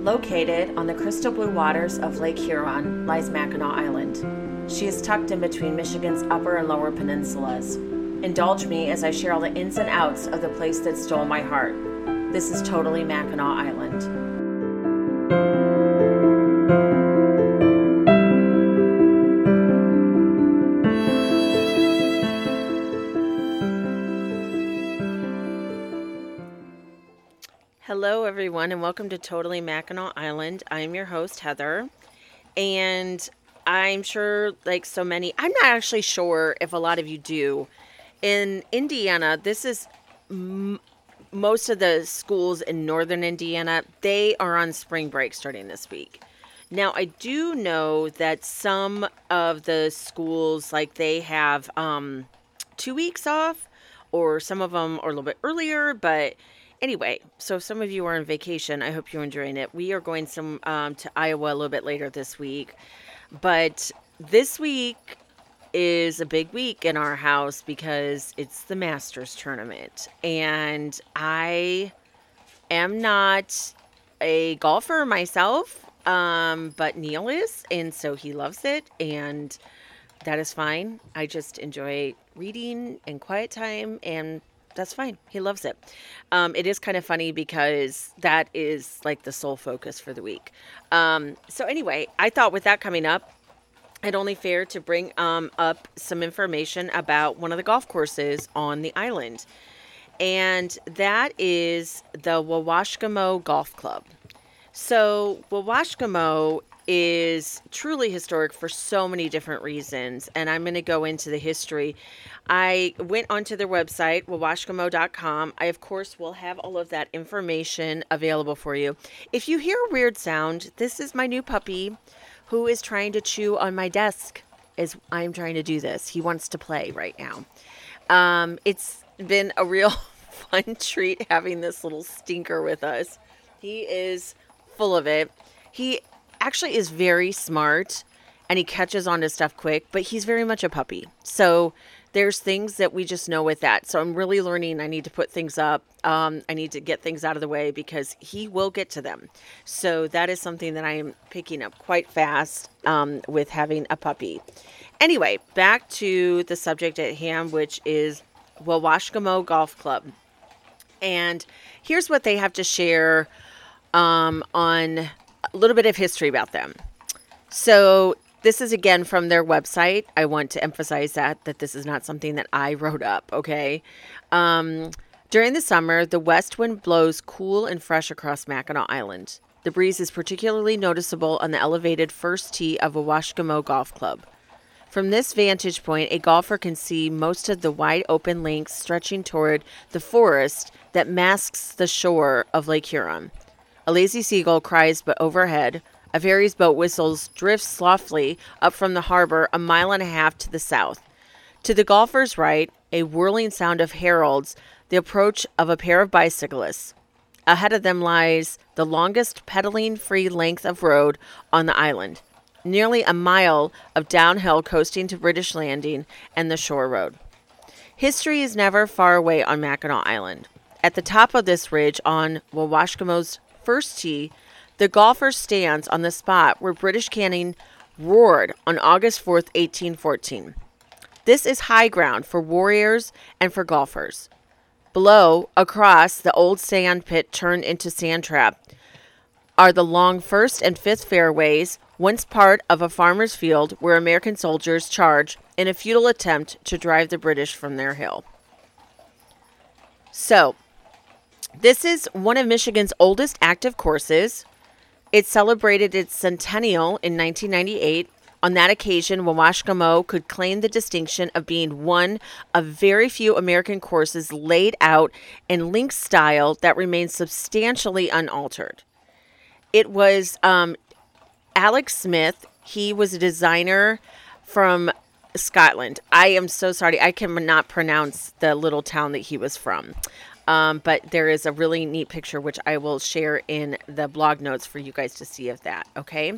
Located on the crystal blue waters of Lake Huron lies Mackinac Island. She is tucked in between Michigan's upper and lower peninsulas. Indulge me as I share all the ins and outs of the place that stole my heart. This is totally Mackinac Island. Everyone, and welcome to Totally Mackinac Island. I'm your host, Heather, and I'm sure, like so many, I'm not actually sure if a lot of you do. In Indiana, this is m- most of the schools in northern Indiana, they are on spring break starting this week. Now, I do know that some of the schools, like they have um, two weeks off, or some of them are a little bit earlier, but Anyway, so some of you are on vacation. I hope you're enjoying it. We are going some um, to Iowa a little bit later this week, but this week is a big week in our house because it's the Masters tournament, and I am not a golfer myself, um, but Neil is, and so he loves it, and that is fine. I just enjoy reading and quiet time and that's fine. He loves it. Um, it is kind of funny because that is like the sole focus for the week. Um, so anyway, I thought with that coming up, it only fair to bring um, up some information about one of the golf courses on the island, and that is the Wawashkamo Golf Club. So Wawashkamo is truly historic for so many different reasons. And I'm going to go into the history. I went onto their website, wawashkamo.com. I, of course, will have all of that information available for you. If you hear a weird sound, this is my new puppy who is trying to chew on my desk as I'm trying to do this. He wants to play right now. Um, it's been a real fun treat having this little stinker with us. He is full of it. He actually is very smart and he catches on to stuff quick, but he's very much a puppy. So there's things that we just know with that. So I'm really learning. I need to put things up. Um, I need to get things out of the way because he will get to them. So that is something that I am picking up quite fast um, with having a puppy. Anyway, back to the subject at hand, which is Wawashkamo Golf Club. And here's what they have to share um, on a little bit of history about them. So this is again from their website. I want to emphasize that that this is not something that I wrote up. Okay. Um, during the summer, the west wind blows cool and fresh across Mackinac Island. The breeze is particularly noticeable on the elevated first tee of Wawashkamo Golf Club. From this vantage point, a golfer can see most of the wide open links stretching toward the forest that masks the shore of Lake Huron. A lazy seagull cries but overhead. A ferry's boat whistles drifts softly up from the harbor a mile and a half to the south. To the golfer's right, a whirling sound of heralds the approach of a pair of bicyclists. Ahead of them lies the longest pedaling free length of road on the island, nearly a mile of downhill coasting to British Landing and the shore road. History is never far away on Mackinac Island. At the top of this ridge on Wawashkamo's first tee, the golfer stands on the spot where British cannon roared on August 4, 1814. This is high ground for warriors and for golfers. Below, across the old sand pit turned into sand trap, are the long first and fifth fairways, once part of a farmer's field where American soldiers charged in a futile attempt to drive the British from their hill. So, this is one of Michigan's oldest active courses. It celebrated its centennial in 1998. On that occasion, Wawashkamo could claim the distinction of being one of very few American courses laid out in link style that remains substantially unaltered. It was um, Alex Smith. He was a designer from Scotland. I am so sorry. I cannot pronounce the little town that he was from. Um, but there is a really neat picture which I will share in the blog notes for you guys to see of that. Okay.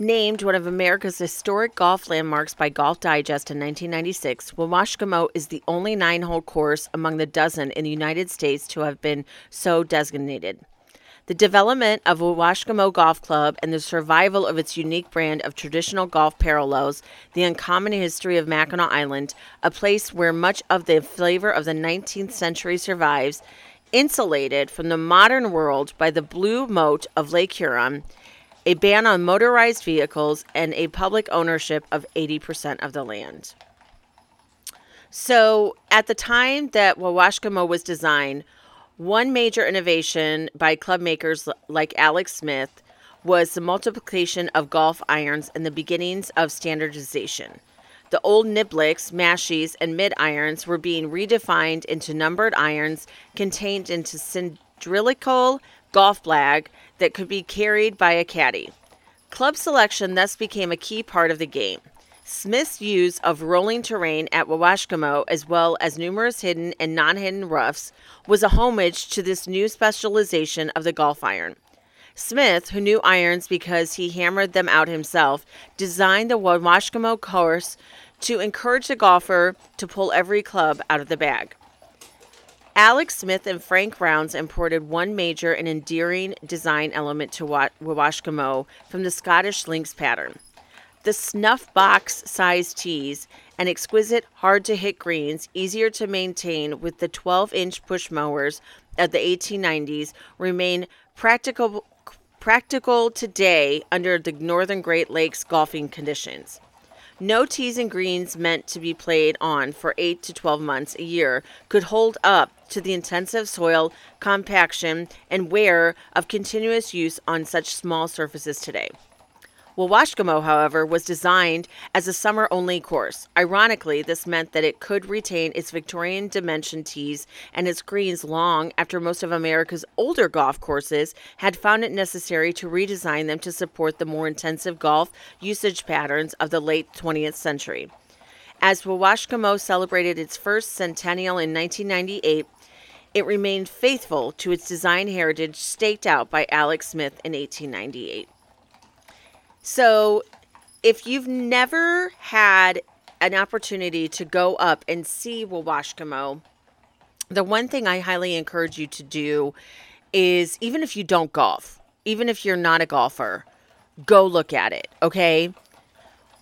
Named one of America's historic golf landmarks by Golf Digest in 1996, Wawashkamo is the only nine hole course among the dozen in the United States to have been so designated. The development of Wawashkamo Golf Club and the survival of its unique brand of traditional golf parallels the uncommon history of Mackinac Island, a place where much of the flavor of the 19th century survives, insulated from the modern world by the blue moat of Lake Huron, a ban on motorized vehicles, and a public ownership of 80% of the land. So, at the time that Wawashkamo was designed, one major innovation by club makers like Alex Smith was the multiplication of golf irons and the beginnings of standardization. The old niblicks, mashies, and mid irons were being redefined into numbered irons contained into cylindrical golf bag that could be carried by a caddy. Club selection thus became a key part of the game. Smith's use of rolling terrain at Wawashkamo, as well as numerous hidden and non hidden roughs, was a homage to this new specialization of the golf iron. Smith, who knew irons because he hammered them out himself, designed the Wawashkamo course to encourage the golfer to pull every club out of the bag. Alex Smith and Frank Rounds imported one major and endearing design element to Wawashkamo from the Scottish links pattern. The snuff box size tees and exquisite, hard to hit greens, easier to maintain with the 12 inch push mowers of the 1890s, remain practical, practical today under the Northern Great Lakes golfing conditions. No tees and greens meant to be played on for 8 to 12 months a year could hold up to the intensive soil compaction and wear of continuous use on such small surfaces today. Wawashkamo, however, was designed as a summer only course. Ironically, this meant that it could retain its Victorian dimension tees and its greens long after most of America's older golf courses had found it necessary to redesign them to support the more intensive golf usage patterns of the late 20th century. As Wawashkamo celebrated its first centennial in 1998, it remained faithful to its design heritage staked out by Alex Smith in 1898. So, if you've never had an opportunity to go up and see Wawashkamo, the one thing I highly encourage you to do is even if you don't golf, even if you're not a golfer, go look at it, okay?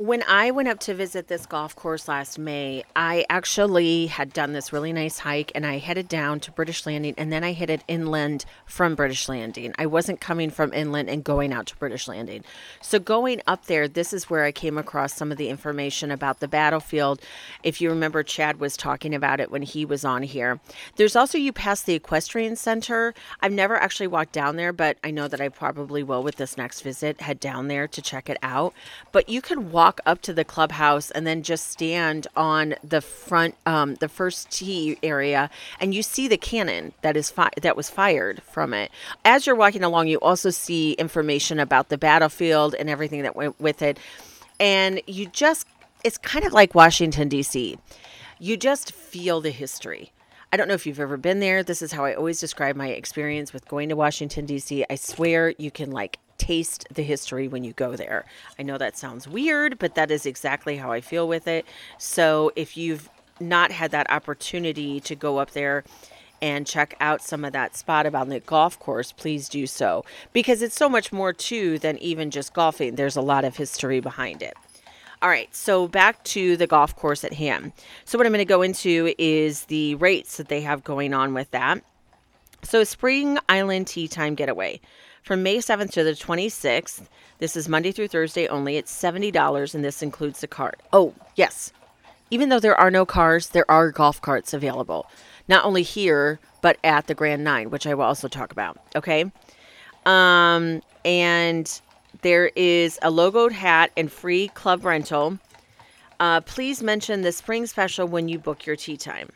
When I went up to visit this golf course last May, I actually had done this really nice hike and I headed down to British Landing and then I headed inland from British Landing. I wasn't coming from inland and going out to British Landing. So, going up there, this is where I came across some of the information about the battlefield. If you remember, Chad was talking about it when he was on here. There's also, you pass the Equestrian Center. I've never actually walked down there, but I know that I probably will with this next visit, head down there to check it out. But you can walk walk up to the clubhouse and then just stand on the front, um, the first tee area, and you see the cannon that is fi- that was fired from it. As you're walking along, you also see information about the battlefield and everything that went with it, and you just it's kind of like Washington D.C. You just feel the history. I don't know if you've ever been there. This is how I always describe my experience with going to Washington, D.C. I swear you can like taste the history when you go there. I know that sounds weird, but that is exactly how I feel with it. So if you've not had that opportunity to go up there and check out some of that spot about the golf course, please do so because it's so much more too than even just golfing. There's a lot of history behind it. All right, so back to the golf course at hand. So, what I'm going to go into is the rates that they have going on with that. So, Spring Island Tee Time Getaway from May 7th to the 26th. This is Monday through Thursday only. It's $70 and this includes the cart. Oh, yes. Even though there are no cars, there are golf carts available. Not only here, but at the Grand Nine, which I will also talk about. Okay. Um, and there is a logoed hat and free club rental. Uh, please mention the spring special when you book your tee time.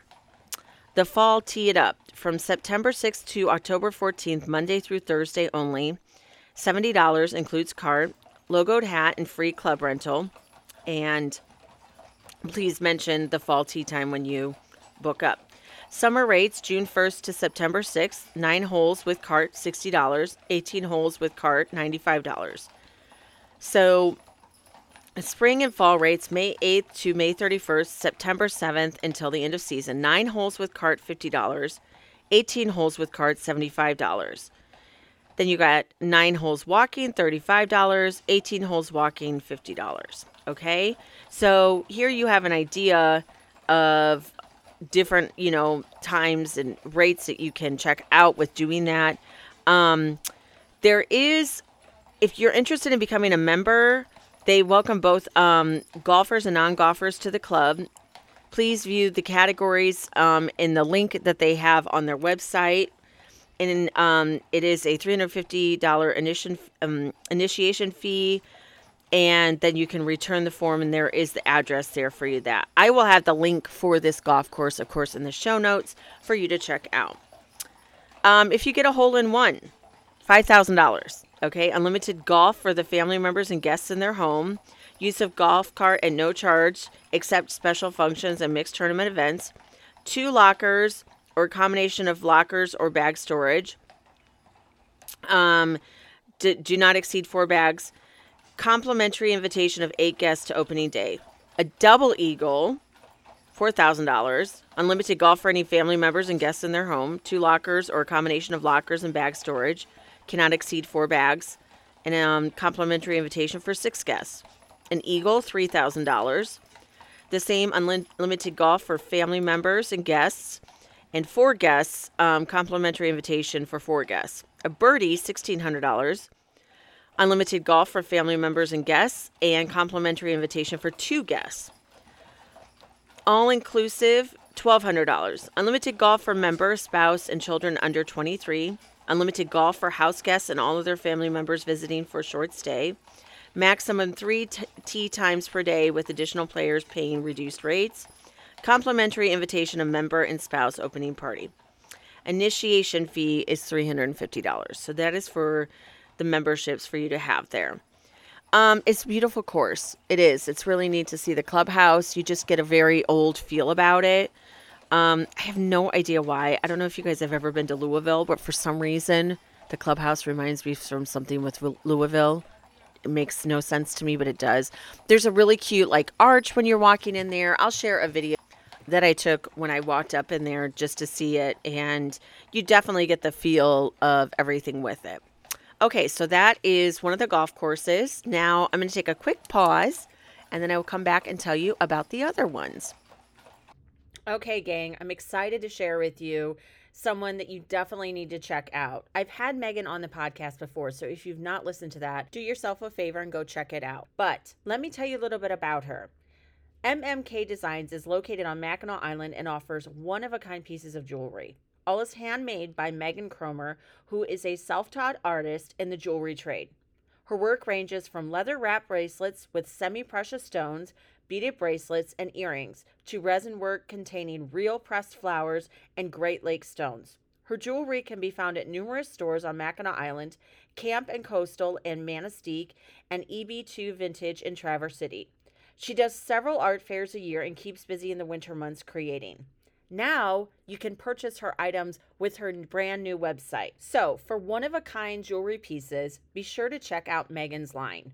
The fall tee it up from September 6th to October 14th, Monday through Thursday only. $70 includes cart, logoed hat, and free club rental. And please mention the fall tee time when you book up. Summer rates June 1st to September 6th, 9 holes with cart $60, 18 holes with cart $95. So Spring and fall rates May 8th to May 31st, September 7th until the end of season. Nine holes with cart $50, 18 holes with cart $75. Then you got nine holes walking, $35, 18 holes walking, $50. Okay. So here you have an idea of different, you know, times and rates that you can check out with doing that. Um, there is, if you're interested in becoming a member, they welcome both um, golfers and non golfers to the club. Please view the categories um, in the link that they have on their website. And um, it is a $350 initiation, um, initiation fee and then you can return the form and there is the address there for you that i will have the link for this golf course of course in the show notes for you to check out um, if you get a hole in one $5000 okay? Unlimited golf for the family members and guests in their home. Use of golf cart at no charge except special functions and mixed tournament events. Two lockers or combination of lockers or bag storage. Um, do, do not exceed four bags. Complimentary invitation of eight guests to opening day, a double eagle, $4,000, unlimited golf for any family members and guests in their home, two lockers or a combination of lockers and bag storage, cannot exceed four bags, and a um, complimentary invitation for six guests. An eagle, $3,000. The same unlimited golf for family members and guests, and four guests, um, complimentary invitation for four guests. A birdie, $1,600 unlimited golf for family members and guests, and complimentary invitation for two guests. All inclusive, $1,200. Unlimited golf for member, spouse, and children under 23. Unlimited golf for house guests and all of their family members visiting for a short stay. Maximum three t- tee times per day with additional players paying reduced rates. Complimentary invitation of member and spouse opening party. Initiation fee is $350. So that is for the memberships for you to have there. Um, it's a beautiful course. It is. It's really neat to see the clubhouse. You just get a very old feel about it. Um, I have no idea why. I don't know if you guys have ever been to Louisville, but for some reason, the clubhouse reminds me from something with Louisville. It makes no sense to me, but it does. There's a really cute like arch when you're walking in there. I'll share a video that I took when I walked up in there just to see it, and you definitely get the feel of everything with it. Okay, so that is one of the golf courses. Now I'm going to take a quick pause and then I will come back and tell you about the other ones. Okay, gang, I'm excited to share with you someone that you definitely need to check out. I've had Megan on the podcast before, so if you've not listened to that, do yourself a favor and go check it out. But let me tell you a little bit about her. MMK Designs is located on Mackinac Island and offers one of a kind pieces of jewelry. All is handmade by Megan Cromer, who is a self taught artist in the jewelry trade. Her work ranges from leather wrap bracelets with semi precious stones, beaded bracelets, and earrings to resin work containing real pressed flowers and Great Lake stones. Her jewelry can be found at numerous stores on Mackinac Island, Camp and Coastal in Manistee, and EB2 Vintage in Traverse City. She does several art fairs a year and keeps busy in the winter months creating. Now you can purchase her items with her brand new website. So, for one of a kind jewelry pieces, be sure to check out Megan's line.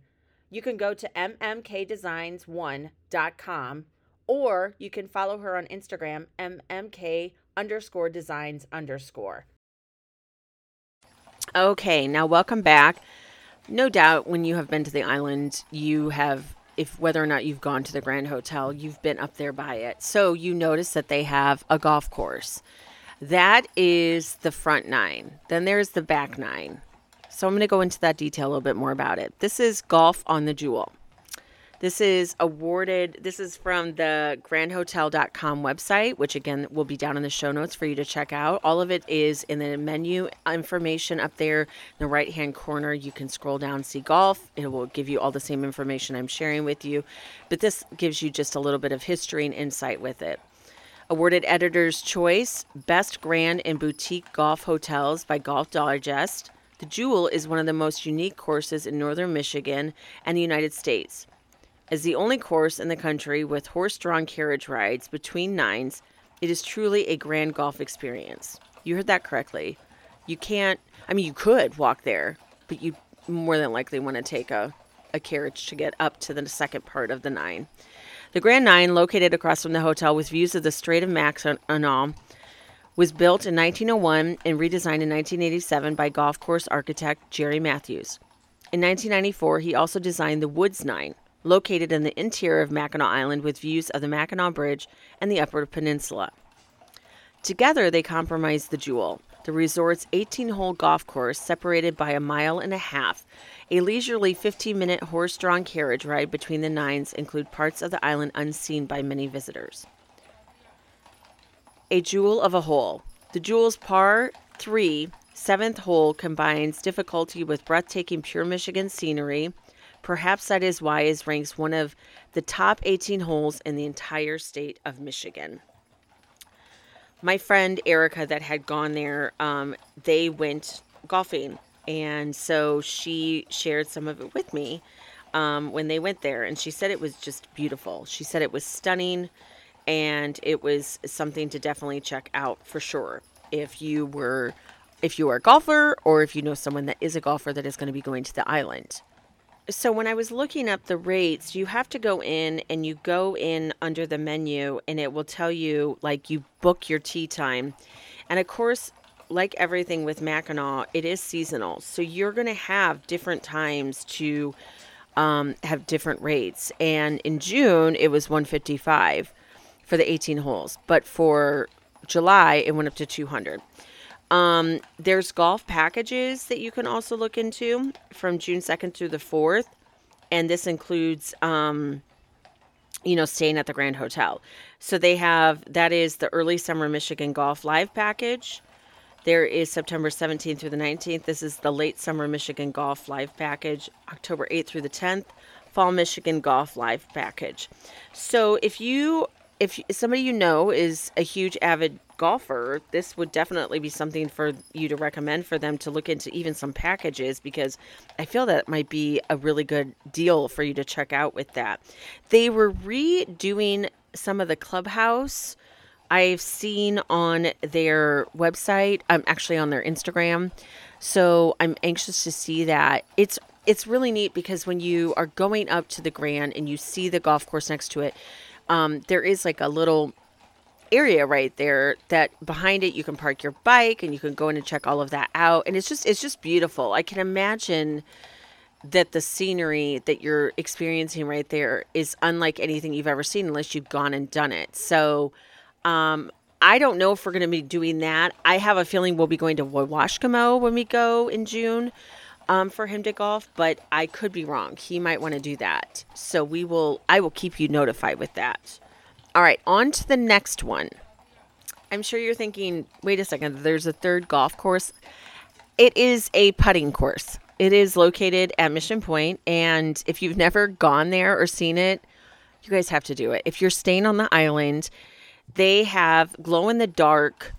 You can go to mmkdesigns1.com or you can follow her on Instagram, mmk underscore designs underscore. Okay, now welcome back. No doubt when you have been to the island, you have if whether or not you've gone to the Grand Hotel, you've been up there by it. So you notice that they have a golf course. That is the front nine. Then there's the back nine. So I'm going to go into that detail a little bit more about it. This is Golf on the Jewel. This is awarded, this is from the grandhotel.com website, which again will be down in the show notes for you to check out. All of it is in the menu information up there in the right hand corner. You can scroll down, see golf. It will give you all the same information I'm sharing with you, but this gives you just a little bit of history and insight with it. Awarded Editor's Choice Best Grand and Boutique Golf Hotels by Golf Dollar Digest. The Jewel is one of the most unique courses in northern Michigan and the United States. As the only course in the country with horse drawn carriage rides between nines, it is truly a grand golf experience. You heard that correctly. You can't, I mean, you could walk there, but you more than likely want to take a, a carriage to get up to the second part of the nine. The Grand Nine, located across from the hotel with views of the Strait of Mackinac, Was built in 1901 and redesigned in 1987 by golf course architect Jerry Matthews. In 1994, he also designed the Woods Nine, located in the interior of Mackinac Island with views of the Mackinac Bridge and the Upper Peninsula. Together, they comprise the Jewel, the resort's 18 hole golf course separated by a mile and a half. A leisurely 15 minute horse drawn carriage ride between the nines include parts of the island unseen by many visitors. A jewel of a hole. The Jewel's par three seventh hole combines difficulty with breathtaking pure Michigan scenery. Perhaps that is why it ranks one of the top 18 holes in the entire state of Michigan my friend Erica that had gone there, um, they went golfing. And so she shared some of it with me um, when they went there. And she said it was just beautiful. She said it was stunning and it was something to definitely check out for sure if you were if you are a golfer or if you know someone that is a golfer that is going to be going to the island so when I was looking up the rates, you have to go in and you go in under the menu and it will tell you like you book your tee time. And of course, like everything with Mackinac, it is seasonal. So you're going to have different times to um, have different rates. And in June, it was 155 for the 18 holes, but for July, it went up to 200. Um, there's golf packages that you can also look into from June 2nd through the 4th. And this includes, um, you know, staying at the Grand Hotel. So they have that is the early summer Michigan golf live package. There is September 17th through the 19th. This is the late summer Michigan golf live package, October 8th through the 10th, fall Michigan golf live package. So if you if somebody you know is a huge avid golfer, this would definitely be something for you to recommend for them to look into even some packages because I feel that might be a really good deal for you to check out with that. They were redoing some of the clubhouse. I've seen on their website, um, actually on their Instagram. So I'm anxious to see that. It's it's really neat because when you are going up to the Grand and you see the golf course next to it, um, there is like a little area right there that behind it you can park your bike and you can go in and check all of that out. And it's just it's just beautiful. I can imagine that the scenery that you're experiencing right there is unlike anything you've ever seen unless you've gone and done it. So um, i don't know if we're going to be doing that. I have a feeling we'll be going to Washkamo when we go in june um, for him to golf but i could be wrong he might want to do that so we will i will keep you notified with that all right, on to the next one. I'm sure you're thinking, wait a second, there's a third golf course. It is a putting course. It is located at Mission Point, and if you've never gone there or seen it, you guys have to do it. If you're staying on the island, they have glow in the dark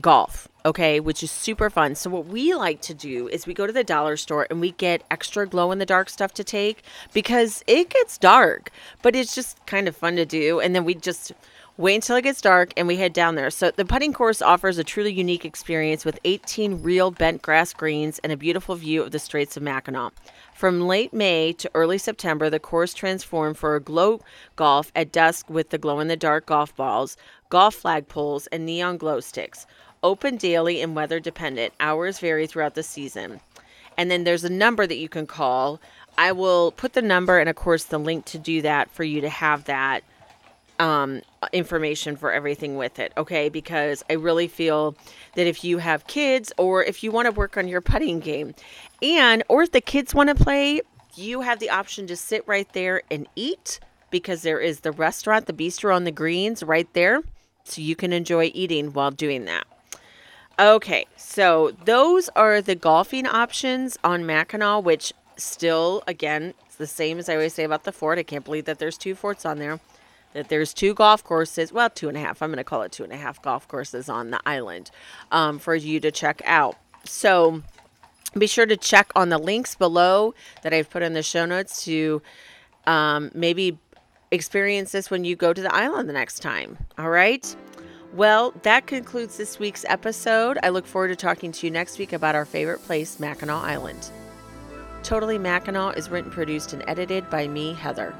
golf, okay, which is super fun. So, what we like to do is we go to the dollar store and we get extra glow in the dark stuff to take because it gets dark, but it's just kind of fun to do. And then we just wait until it gets dark and we head down there. So, the putting course offers a truly unique experience with 18 real bent grass greens and a beautiful view of the Straits of Mackinac. From late May to early September, the course transformed for a glow golf at dusk with the glow in the dark golf balls, golf flagpoles, and neon glow sticks open daily and weather dependent. Hours vary throughout the season. And then there's a number that you can call. I will put the number and, of course, the link to do that for you to have that um, information for everything with it. Okay. Because I really feel that if you have kids or if you want to work on your putting game and, or if the kids want to play, you have the option to sit right there and eat because there is the restaurant, the bistro on the greens right there. So you can enjoy eating while doing that. Okay, so those are the golfing options on Mackinac, which still, again, it's the same as I always say about the fort. I can't believe that there's two forts on there. That there's two golf courses, well, two and a half. I'm going to call it two and a half golf courses on the island um, for you to check out. So be sure to check on the links below that I've put in the show notes to um, maybe experience this when you go to the island the next time. All right. Well, that concludes this week's episode. I look forward to talking to you next week about our favorite place, Mackinac Island. Totally Mackinac is written, produced, and edited by me, Heather.